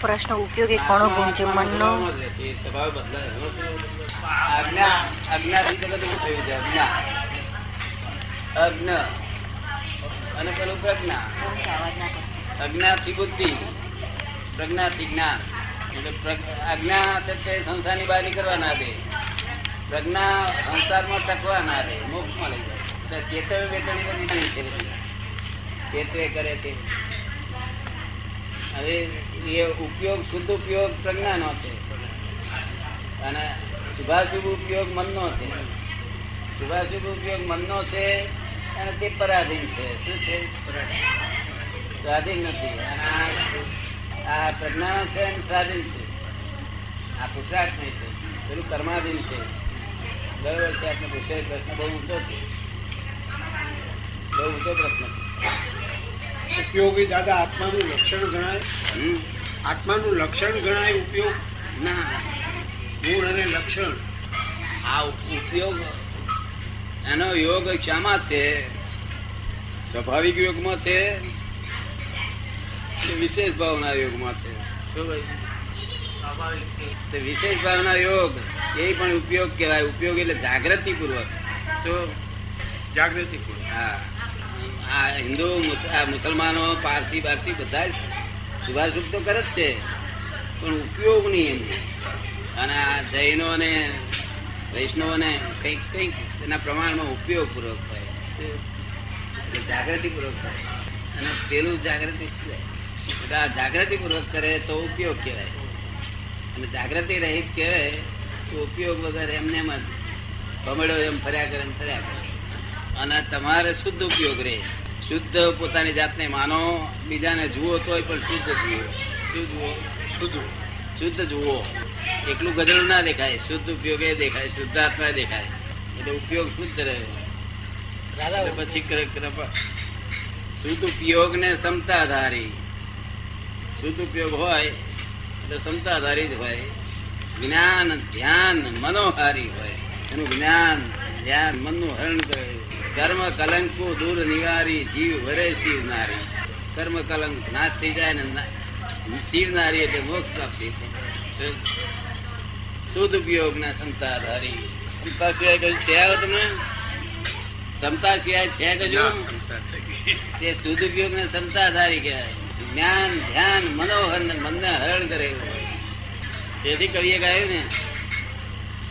પ્રશ્ન ઉપયોગી કોનો ગુણ છે મનનો? છે, અજ્ઞ. અને પેલું પ્રજ્ઞા. અજ્ઞાથી બુદ્ધિ, પ્રજ્ઞાથી જ્ઞાન. એટલે છે તે સંસારની બહાર નીકળવા ના દે. પ્રજ્ઞા સંસારમાં ટકવા ના દે, મોક્ષમાં લઈ જાય. ચેતવે વેતણી બધી છે. ચેતવે કરે તે. હવે એ ઉપયોગ, શુદ્ધ ઉપયોગ પ્રજ્ઞાનો છે. અને શુભાશુભ ઉપયોગ મનનો છે. શુભાશુભ ઉપયોગ મનનો છે અને તે પરાધીન છે. શું છે? સ્વાધીન નથી. અને આ પ્રજ્ઞાનો છે અને સ્વાધીન છે. આ પુરુષાર્થ નહીં છે. પેલું કર્માધીન છે. દર વર્ષે આપણે પૂછે, પ્રશ્ન બહુ ઊંચો છે. બહુ ઊંચો પ્રશ્ન છે. ઉપયોગી દાદા આત્માનું લક્ષણ ગણાય? આત્માનું લક્ષણ ગણાય ઉપયોગ? ના. ગુણ અને લક્ષણ. આ ઉપયોગ એનો યોગ શામાં છે? સ્વાભાવિક યોગમાં છે? કે વિશેષ ભાવના યોગમાં છે? વિશેષ ભાવના યોગ એ પણ ઉપયોગ કહેવાય. ઉપયોગ એટલે જાગૃતિ પૂર્વક શું જાગૃતિ પૂર્વક હા. આ હિન્દુ મુસલમાનો, પારસી, બારસી બધા જ શુભાશુભ તો કરે જ છે. પણ ઉપયોગ નહીં એમ. અને આ જૈનો અને વૈષ્ણવોને કંઈક કંઈક એના પ્રમાણમાં ઉપયોગ પૂર્વક થાય એટલે જાગૃતિ પૂર્વક થાય અને પેલું જાગૃતિ છે. એટલે આ જાગૃતિ પૂર્વક કરે તો ઉપયોગ કહેવાય. અને જાગૃતિ રહિત કહેવાય તો ઉપયોગ વગર એમને એમ જ ભમડો એમ ફર્યા કરે એમ ફર્યા કરે. અને તમારે શુદ્ધ ઉપયોગ રહે. શુદ્ધ પોતાની જાતને માનો બીજાને જુઓ તોય પણ શુદ્ધ જુઓ. શું જુઓ? શુદ્ધ. શુદ્ધ જુઓ. એકલું ગધેડું ના દેખાય શુદ્ધ ઉપયોગ એ દેખાય શુદ્ધ આત્મા દેખાય. એટલે ઉપયોગ શુદ્ધ રહે. એટલે પછી શુદ્ધ ઉપયોગ ને ક્ષમતાધારી શુદ્ધ ઉપયોગ હોય એટલે ક્ષમતાધારી જ હોય. જ્ઞાન ધ્યાન મનોહારી હોય. એનું જ્ઞાન ધ્યાન મનનું હરણ કરે. કર્મ કલંકો દૂર નિવારી જીવ વરે શિવનારી. કર્મ કલંક નાશ થઈ જાય ને શિવનારી એટલે મોક્ષ પ્રાપ્તિ શુદ્ધ ઉપયોગ ના ક્ષમતાધારી ક્ષમતા સિવાય કઈ છે તમને? ક્ષમતા સિવાય છે કજુ ના, ક્ષમતા. તે શુદ્ધ ઉપયોગ ને ક્ષમતાધારી કહેવાય. જ્ઞાન ધ્યાન મનોહર ને મનને હરણ કરે તેથી કવિએ કહ્યું ને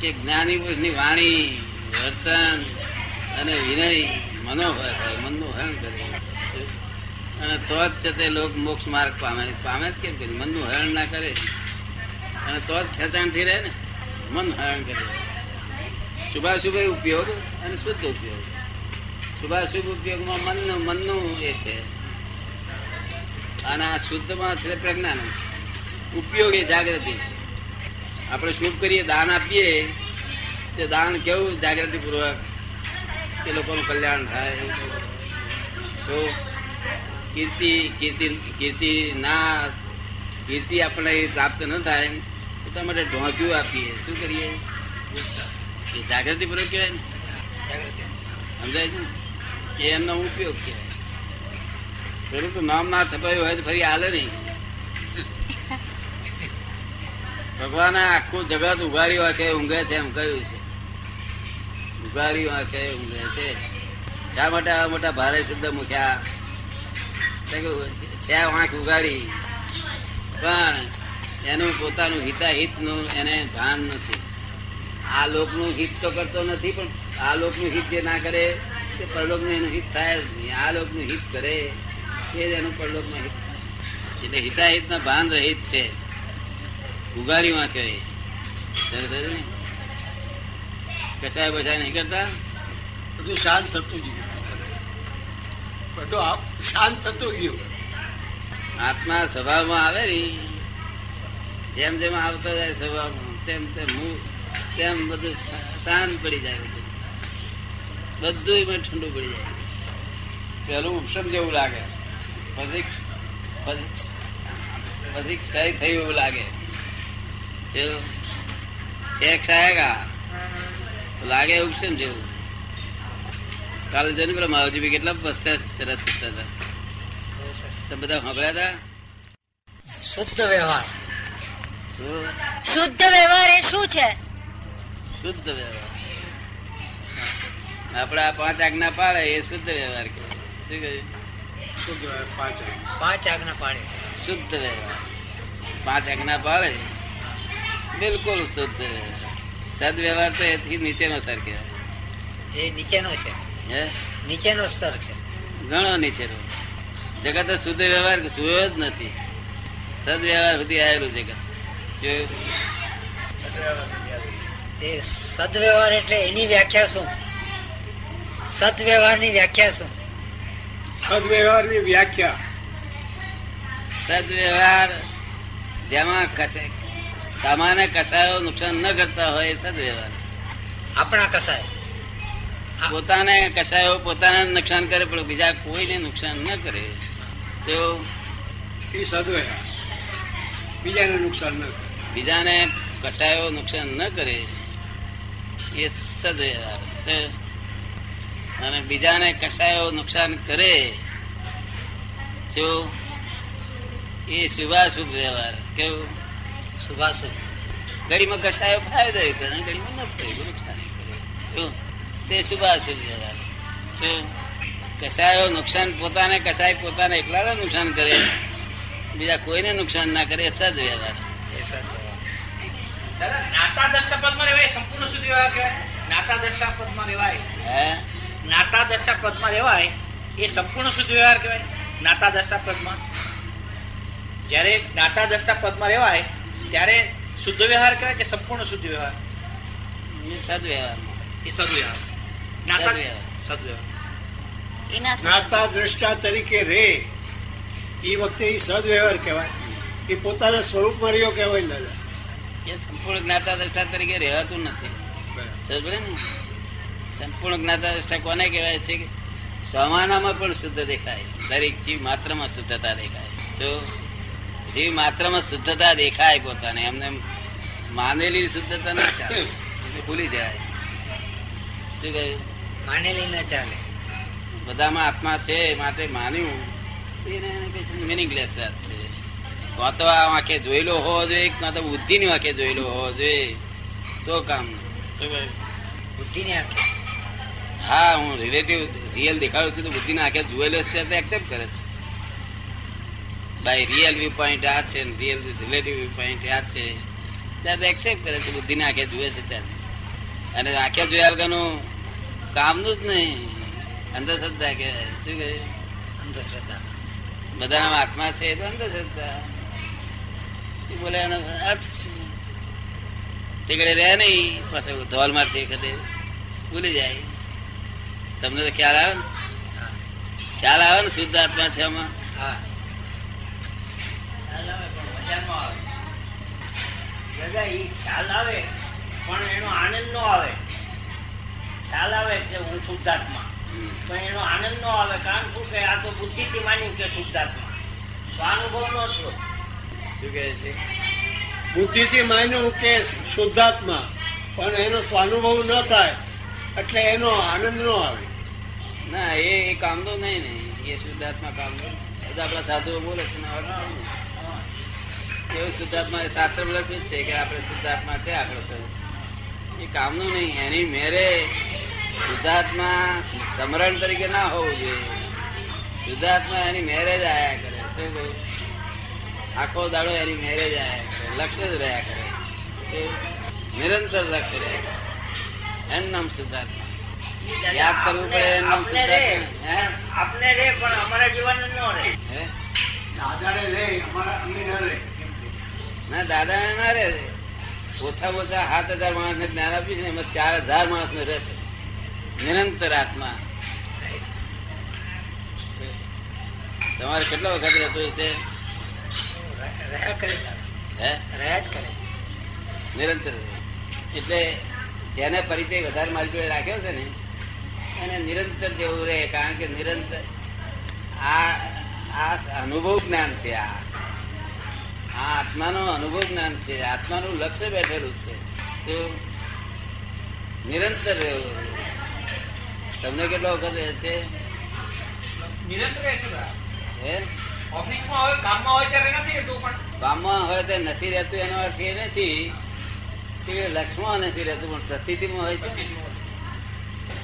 કે જ્ઞાની પુરુષની વાણી વર્તન અને વિનય મનોહર મનનું હરણ કરે અને તો જ છે તે લોક મોક્ષ માર્ગ પામે પામે જ કેમ કે મનનું હરણ ના કરે અને તો જ ખેંચાણથી રહે ને મન હરણ કરે શુભાશુભ ઉપયોગ અને શુદ્ધ ઉપયોગ. શુભાશુભ ઉપયોગમાં મનનું મનનું એ છે. અને આ શુદ્ધમાં છે પ્રજ્ઞાન છે. ઉપયોગ એ જાગૃતિ છે. આપણે શુભ કરીએ, દાન આપીએ, તે દાન કેવું જાગૃતિ કે લોકોનું કલ્યાણ થાય. તો કીર્તિ કીર્તિ કીર્તિ ના કીર્તિ આપણે પ્રાપ્ત ન થાય એટલા માટે ઢોંક્યું આપીએ. શું કરીએ? એ જાગૃતિ પૂર્વક કહેવાય ને. સમજાય છે કે એ એમનો ઉપયોગ કહેવાય. પેલું તો નામ ના છપાયું હોય તો ફરી હાલે નહીં. ભગવાને આખું જગત ઉભારી હોય છે ઊંઘે છે એમ કહ્યું છે. ઉઘારી વાંખે ઊંઘે છે. શા માટે આ મોટા ભારે શબ્દ મૂક્યા? છે વાંખ ઉગાડી. પણ એનું પોતાનું હિતાહિતનું એને ભાન નથી. આ લોકનું હિત તો કરતો નથી, પણ આ લોકનું હિત જે ના કરે, તે પરલોકનું એનું હિત થાય જ નહીં. આ લોકનું હિત કરે, એ જ એનું પરલોકનું હિત થાય. એટલે હિતાહિતના ભાન રહિત છે. ઉગાડી માં કહે કસાય બસાય નહીં કરતા. બધું શાંત થતું ગયું. બધું શાંત થતું ગયું. આત્મા સ્વભાવમાં આવે ને, જેમ જેમ આવતો જાય સ્વભાવમાં, તેમ તેમ હું, તેમ બધું શાંત પડી જાય બધું. બધું એમાં ઠંડુ પડી જાય. પેલું ઉપશમ જેવું લાગે. પછી પછી ક્ષય થયું એવું લાગે. કેવું? છે ક્ષયગા લાગે એવું છે ને જેવું. કાલે જોઈને પેલા માવજી બી કેટલા પસ્તા સરસ કરતા હતા. બધા સાંભળ્યા હતા? શુદ્ધ વ્યવહાર. શુદ્ધ વ્યવહાર એ શું છે? શુદ્ધ વ્યવહાર. આપડે આ પાંચ આજ્ઞા પાડે એ શુદ્ધ વ્યવહાર કે શું કહ્યું? શું પાંચ પાંચ આજ્ઞા પાડે. શુદ્ધ વ્યવહાર. પાંચ આજ્ઞા પાડે. બિલકુલ શુદ્ધ વ્યવહાર. સદવ્યવહાર તો એથી નીચેનો સ્તર કહેવાય. એ નીચેનો છે. હે? નીચેનો સ્તર છે. ઘણો નીચેનો. જગત શુદ્ધ વ્યવહાર જોયો જ નથી. સદવ્યવહાર સુધી આવેલું જગત. જોયું? એ સદવ્યવહાર એટલે એની વ્યાખ્યા શું? સદવ્યવહારની વ્યાખ્યા શું? સદવ્યવહારની વ્યાખ્યા. સદવ્યવહાર જેમાં કશે સામાન્ય કસાયો નુકસાન ન કરતા હોય સદવ્યવહાર આપણા કસાય. પોતાને કસાયો પોતાને નુકસાન કરે પણ બીજા કોઈને નુકસાન ન કરે. તો એ સદવ્યવહાર બીજાને નુકસાન ન કરે. બીજાને કસાયો નુકસાન ન કરે એ સદવ્યવહાર છે અને બીજાને કસાયો નુકસાન કરે જો એ શુભાશુભ વ્યવહાર. કેવું? શુભાશુભ ઘડીમાં કસાયો ફાયદો કરે ગળીમાં ન થાય નુકસાન કરે. તે સુભાષ વ્યવહાર શું? કસાયો નુકસાન પોતાને કસાય પોતાને એકલાને નુકસાન કરે. બીજા કોઈને નુકસાન ના કરે સદ દાદા નાતા દશા પદમાં રહેવાય સંપૂર્ણ વ્યવહાર કહેવાય? નાતા દશા પદમાં રહેવાય. હે? નાતા દશા પદમાં રહેવાય એ સંપૂર્ણ શુદ્ધ વ્યવહાર કહેવાય? નાતા દશા પદમાં. જ્યારે નાતા દશા પદમાં રહેવાય ત્યારે શુદ્ધ વ્યવહાર કહેવાય કે સંપૂર્ણ શુદ્ધ વ્યવહાર? સદવ્યવહાર એ સદવ્યવહાર. સદવ્યવહાર. સદવ્યવહાર. જ્ઞાતા દ્રષ્ટા તરીકે રે એ વખતે એ સદવ્યવહાર કહેવાય. એ પોતાના સ્વરૂપમાં રહ્યો કહેવાય દાદા. એ સંપૂર્ણ જ્ઞાતા દ્રષ્ટા તરીકે રહેવાતું નથી. ને? સંપૂર્ણ જ્ઞાતા દ્રષ્ટા કોને કહેવાય છે કે? સમાનામાં પણ શુદ્ધ દેખાય. દરેક જીવ માત્રમાં શુદ્ધતા દેખાય. જો જીવ માત્રમાં શુદ્ધતા દેખાય પોતાને. એમને માનેલી શુદ્ધતા ના ચાલે. ભૂલી જાય. શું કહ્યું માનેલી ના ચાલે. બધામાં આત્મા છે માટે માન્યું. એને મિનિંગલેસ વાત છે. કાં તો આ આંખે જોયેલો હોવો જોઈએ કાં તો બુદ્ધિની આંખે જોયેલો હોવો જોઈએ. તો કામ? શું બુદ્ધિ ની આંખે? હા હું રિલેટિવ રિયલ દેખાડું છું તો બુદ્ધિના આંખે જોયેલો છે તે એક્સેપ્ટ કરે છે. બાય રિયલ વ્યૂ પોઈન્ટ આ છે રિયલ રિલેટિવ વ્યૂ પોઈન્ટ આ છે. ત્યારે એક્સેપ્ટ કરે છે બુદ્ધિના આંખે જુએ છે ત્યારે. અને આંખે જોયા વગરનું કામનું જ નહીં. અંધશ્રદ્ધા કે શું કહે? અંધશ્રદ્ધા. બધાના આત્મા છે એ તો અંધશ્રદ્ધા. એ બોલે એનો અર્થ શું? તે ઘડે રહે નહીં પાછો ધોલ મારતી વખતે ભૂલી જાય. તમને તો ખ્યાલ આવે ને? ખ્યાલ આવે ને શુદ્ધ આત્મા છે આમાં? હા. મજા આવે. દાદા એ ખ્યાલ આવે? પણ એનો આનંદ નો આવે. ખ્યાલ આવે કે હું શુદ્ધાત્મા. પણ એનો આનંદ નો આવે. કારણ શું કે આ તો બુદ્ધિથી માન્યું કે શુદ્ધાત્મા. સ્વાનુભવ નો છો શું કહે છે? બુદ્ધિથી માન્યું કે શુદ્ધાત્મા. પણ એનો સ્વાનુભવ ન થાય એટલે એનો આનંદ નો આવે. ના એ એ કામનો નહીં ને. એ શુદ્ધાત્મા કામનો બધા આપણા સાધુઓ બોલે છે. એવું શુદ્ધાત્મા શાસ્ત્ર લખ્યું છે કે આપણે શુદ્ધાત્મા છે આપણો તો એ કામનું નહીં. એની મેરે શુદ્ધાત્મા સમરણ તરીકે ના હોવું જોઈએ. શુદ્ધાત્મા એની મેરેજ આયા કરે. શું કહ્યું આખો દાડો એની મેરેજ આયા કરે. લક્ષ્ય જ રહ્યા કરે. નિરંતર લક્ષ્ય રહ્યા કરે એનું નામ શુદ્ધાત્મા. યાદ કરવું પડે એનું નામ શુદ્ધાત્મા. હે? આપણે રે પણ અમારા જીવન નો રે હે? દાદાને અમારા અમને ન લે ના દાદા ના રે ઓછા ઓછા સાત હજાર માણસ ને જ્ઞાન આપ્યું છે ને એમાં ચાર હજાર માણસ ને રહે છે. નિરંતર આત્મા. તમારે કેટલો વખત રહેતો હશે? નિરંતર એટલે જેને પરિચય વધારે મારી જોડે રાખ્યો છે ને એને નિરંતર જેવું રહે કારણ કે નિરંતર આ આ અનુભવ જ્ઞાન છે આ. આ આત્માનો અનુભવ જ્ઞાન છે. આત્માનું લક્ષ્ય બેઠેલું છે. શું નિરંતર રહેવું. તમને કેટલો વખત રહે છે? નિરંતર. હોય કામમાં તો નથી રહેતું એનો અર્થ એ નથી કે લક્ષ્મણ નથી રહેતું પણ પ્રતિથિમાં હોય છે.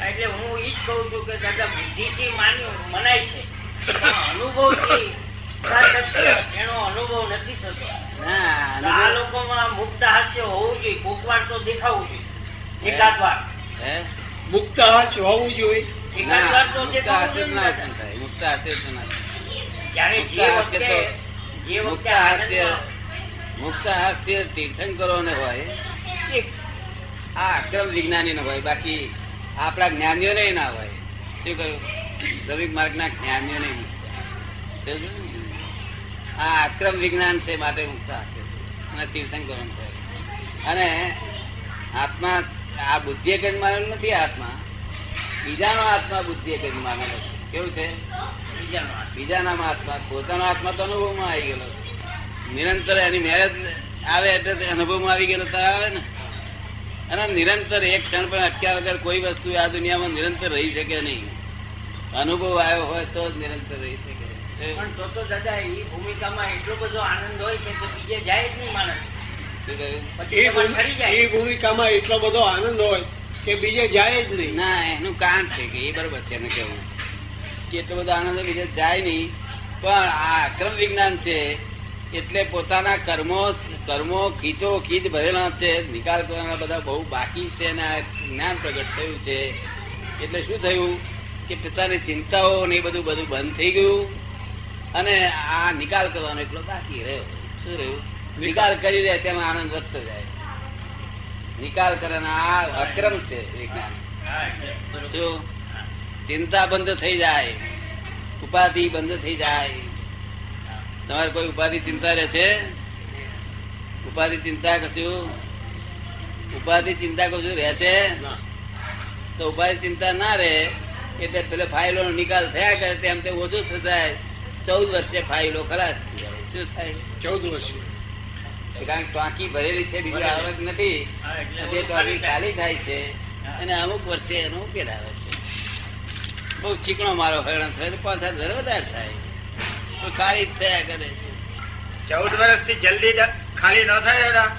એટલે હું ઈ જ કહું છું કે દાદા બુદ્ધિથી માન્યું મનાય છે. અનુભવથી એનો અનુભવ નથી થતો. આ લોકોમાં મુક્ત હાસ્ય હોવું જોઈએ. કોક વાર તો દેખાવું જોઈએ. એકાદ વાર. મુક્ત હાસ્ય હોવું જોઈએ. એકાદ ના વાર તો મુક્ત દેખાવું હાસ્ય જોઈએ ના ને દાદા. થાય મુક્ત હાસ્ય તો ના થાય. જ્યારે મુક્ત જે વખતે જે વખતે હાસ્ય મુક્ત હાસ્ય તીર્થંકરો ને હોય એક આ અક્રમ વિજ્ઞાની ને હોય બાકી આપણા જ્ઞાનીઓ ને ના હોય. શું કહ્યું? રવિક માર્ગ ના જ્ઞાનીઓ ને? આ આક્રમ વિજ્ઞાન છે માટે મુક્તા અને તીર્થંકરો અને આત્મા આ બુદ્ધિ એકજ માનેલો નથી આત્મા. બીજાનો આત્મા બુદ્ધિએ કરી માનેલો છે. કેવું છે? બીજાના આત્મા. પોતાનો આત્મા તો અનુભવમાં આવી ગયેલો છે. નિરંતર એની મેરેજ આવે એટલે અનુભવમાં આવી ગયેલો તો આવે ને. અને નિરંતર એક ક્ષણ પણ અટક્યા વગર કોઈ વસ્તુ આ દુનિયામાં નિરંતર રહી શકે નહીં. અનુભવ આવ્યો હોય તો જ નિરંતર રહી શકે. પણ તો તો દાદા એ ભૂમિકામાં એટલો બધો આનંદ હોય છે કે બીજે જાય જ નહીં માણસ. પછી એ ભૂમિકામાં એટલો બધો આનંદ હોય કે બીજે જાય જ નહીં. ના એનું કારણ છે કે એ બરોબર છે એને કેવું કે એટલો બધો આનંદ બીજે જાય નહીં. પણ આ અક્રમ વિજ્ઞાન છે એટલે પોતાના કર્મો કર્મો ખીચો ખીચ ભરેલા છે નિકાલ કરવાના બધા બહુ બાકી છે અને આ જ્ઞાન પ્રગટ થયું છે. એટલે શું થયું? કે પિતાની ચિંતાઓ ને એ બધું બધું બંધ થઈ ગયું. અને આ નિકાલ કરવાનો એટલો બાકી રહ્યો. શું રહ્યું? નિકાલ કરી રહે તેમાં આનંદ વધતો જાય નિકાલ કરવાના આ અક્રમ છે વિજ્ઞાન. શું ચિંતા બંધ થઈ જાય, ઉપાધિ બંધ થઈ જાય. તમારે કોઈ ઉપાધિ ચિંતા રહે છે? ઉપાધિ ચિંતા કશું ઉપાધિ ચિંતા કશું રહે છે? તો ઉપાધિ ચિંતા ના રહે, એટલે પેલે ફાઇલો નિકાલ થયા કરે, તેમ તે ઓછું થતા ચૌદ વર્ષે ફાઇલો ખલાસ થઈ જાય. શું થાય? ચૌદ વર્ષ. કારણ કે ટાંકી ભરેલી છે બીજું આવક નથી. હા, તે ટાંકી ખાલી થાય છે. અને અમુક વર્ષે એનો ઉકેલ આવે છે. બહુ ચીકણો મારો હરણ થાય. તો પાંચ સાત વર્ષ વધારે થાય. તો ખાલી થયા કરે છે. ચૌદ વર્ષથી જલ્દી ખાલી ન થાય દાદા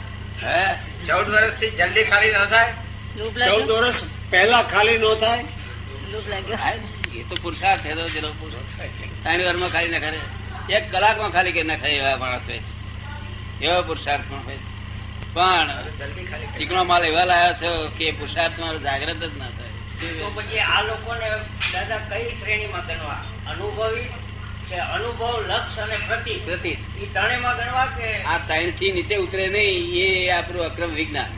હે? ચૌદ વર્ષથી જલ્દી ખાલી ન થાય. ચૌદ વર્ષ પહેલા ખાલી ન થાય? થાય. એ તો પુરુષાર્થ છે જેનો જેનો પુરુષાર્થ ત્રણ વારમાં ખાલી ના કરે. એક કલાકમાં ખાલી કરી નાખે એવા માણસ હોય છે. એવા પુરુષાર્થ પણ હોય છે. પણ જલ્દી ખાલી કરી. ચીકણો માલ એવા લાવ્યા છો કે પુરુષાર્થ તમારો જાગ્રત જ ના થાય. તો પછી આ લોકોને દાદા કઈ શ્રેણીમાં ગણવા? અનુભવી કે અનુભવ લક્ષ અને પ્રતિ પ્રતિ એ ત્રણેયમાં ગણવા કે આ ત્રણથી નીચે ઉતરે નહીં એ આપણું અક્રમ વિજ્ઞાન.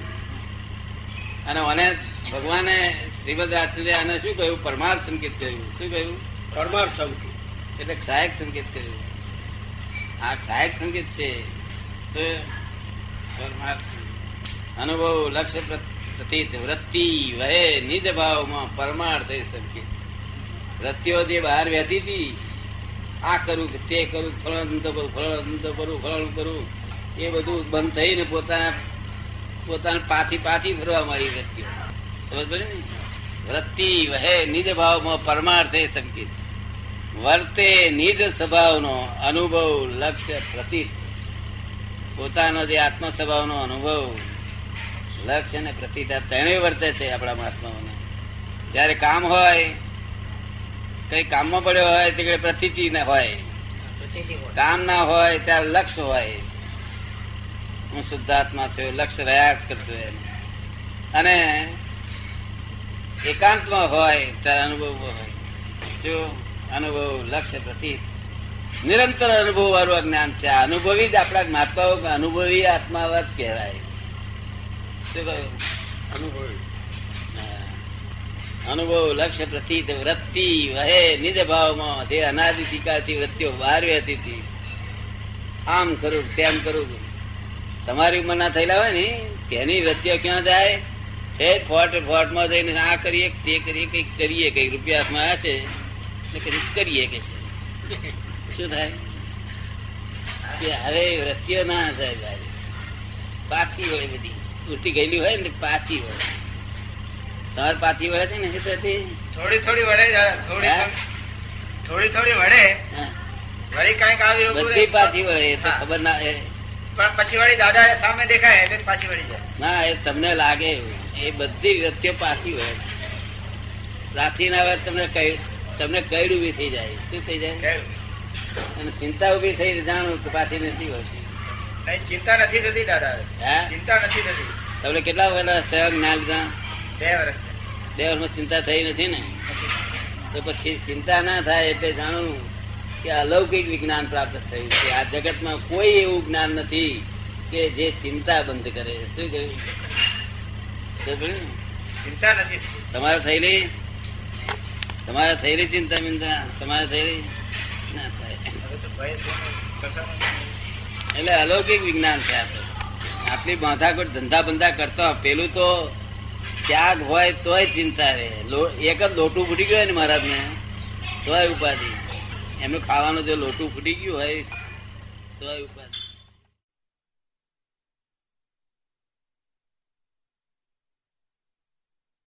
અને મને ભગવાને શ્રીમદ આચાર્ય આને શું કહ્યું? પરમાર્થ સંકેત કહ્યું શું કહ્યું? પરમાર્થ સંકેત એટલે સહાયક સંકેત કહ્યું આ સહાયક સંકેત છે અનુભવ લક્ષ્ય પ્રતીત, વૃત્તિ, વહે, નિજ ભાવમાં પરમાર્થ સંકેત. વૃત્તિઓ જે બહાર વહેતી હતી, આ કરું કે તે કરું ફળ ધંધો કરું ફલાણું ધંધો કરું ફલાણું કરું, એ બધું બંધ થઈને પોતાના, પોતાને પાછી પાછી ફરવા મારી વૃત્તિઓ. સમજ પડે ને? વૃત્તિ, વહે, નિજ ભાવમાં પરમાર્થે સંકેત. વર્તે નિજ સ્વભાવનો અનુભવ લક્ષ્ય પ્રતીત. પોતાનો જે આત્મ સ્વભાવનો અનુભવ લક્ષ્ય અને પ્રતીત તેને વર્તે છે આપણા મહાત્માઓને. જયારે કામ હોય, કઈ કામમાં પડ્યો હોય તે પ્રતીતિ ના હોય. કામ ના હોય, ત્યારે લક્ષ્ય હોય. હું શુદ્ધાત્મા છું, લક્ષ્ય રહ્યા જ કરતો અને એકાંતમાં હોય, ત્યારે અનુભવ હોય. જો અનુભવ લક્ષ્ય પ્રતીત. નિરંતર અનુભવ વાળું જ્ઞાન છે. અનુભવી જ આપણા મહાત્માઓ અનુભવી આત્માવાદ કહેવાય. શું કહ્યું? અનુભવી. અનુભવ લક્ષ્ય પ્રતીત વૃત્તિ વહે નિજ ભાવમાં જે અનાદિકાળથી વૃત્તિઓ બહાર વહેતી હતી આમ કરું તેમ કરું. તમારી ઉંમરના થયેલા હોય ને તેની વૃત્તિઓ ક્યાં જાય? એ ફોટ ફોટમાં જઈને આ કરીએ તે કરીએ કંઈક કરીએ કંઈક રૂપિયા હાથમાં છે. કરીએ કે છે. શું થાય? કે હવે વૃત્તિઓ ના થાય જાય પાછી વળે બધી. ઉઠી ગયેલી હોય ને પાછી વળે તમારે પાછી વળે છે ને એ થોડી થોડી વડે થોડી થોડી થોડી વળે. વળી કંઈક આવી બધી પાછી વળે. ખબર ના પણ પછી વળી દાદા સામે દેખાય એટલે પાછી વળી જાય. ના એ તમને લાગે એ બધી વ્યક્તિઓ પાછી હોય રાથી ના વાત તમને કઈ તમને કઈ ઊભી થઈ જાય. શું થઈ જાય? અને ચિંતા ઊભી થઈ જાણું તો પાછી નથી હોતી. ચિંતા નથી થતી દાદા. હા? ચિંતા નથી થતી. તમને કેટલા વર્ષ થયા જ્ઞાન લીધા? બે વર્ષ બે વર્ષમાં ચિંતા થઈ નથી ને? તો પછી ચિંતા ના થાય એટલે જાણું કે અલૌકિક વિજ્ઞાન પ્રાપ્ત થયું છે. આ જગતમાં કોઈ એવું જ્ઞાન નથી કે જે ચિંતા બંધ કરે શું કહ્યું? ચિંતા નથી તમારે થયેલી? તમારે થયેલી ચિંતા બિંતા તમારે થયેલી ના એટલે અલૌકિક વિજ્ઞાન છે આ તો. આટલી માથાકૂટ ધંધા બંધા કરતો પેલું તો ત્યાગ હોય તોય ચિંતા લો- એક જ લોટું ફૂટી ગયું હોય ને મહારાજ ને? તોય ઉપાધિ. એમનું ખાવાનું જો લોટું ફૂટી ગયું હોય, તોય ઉપાધિ.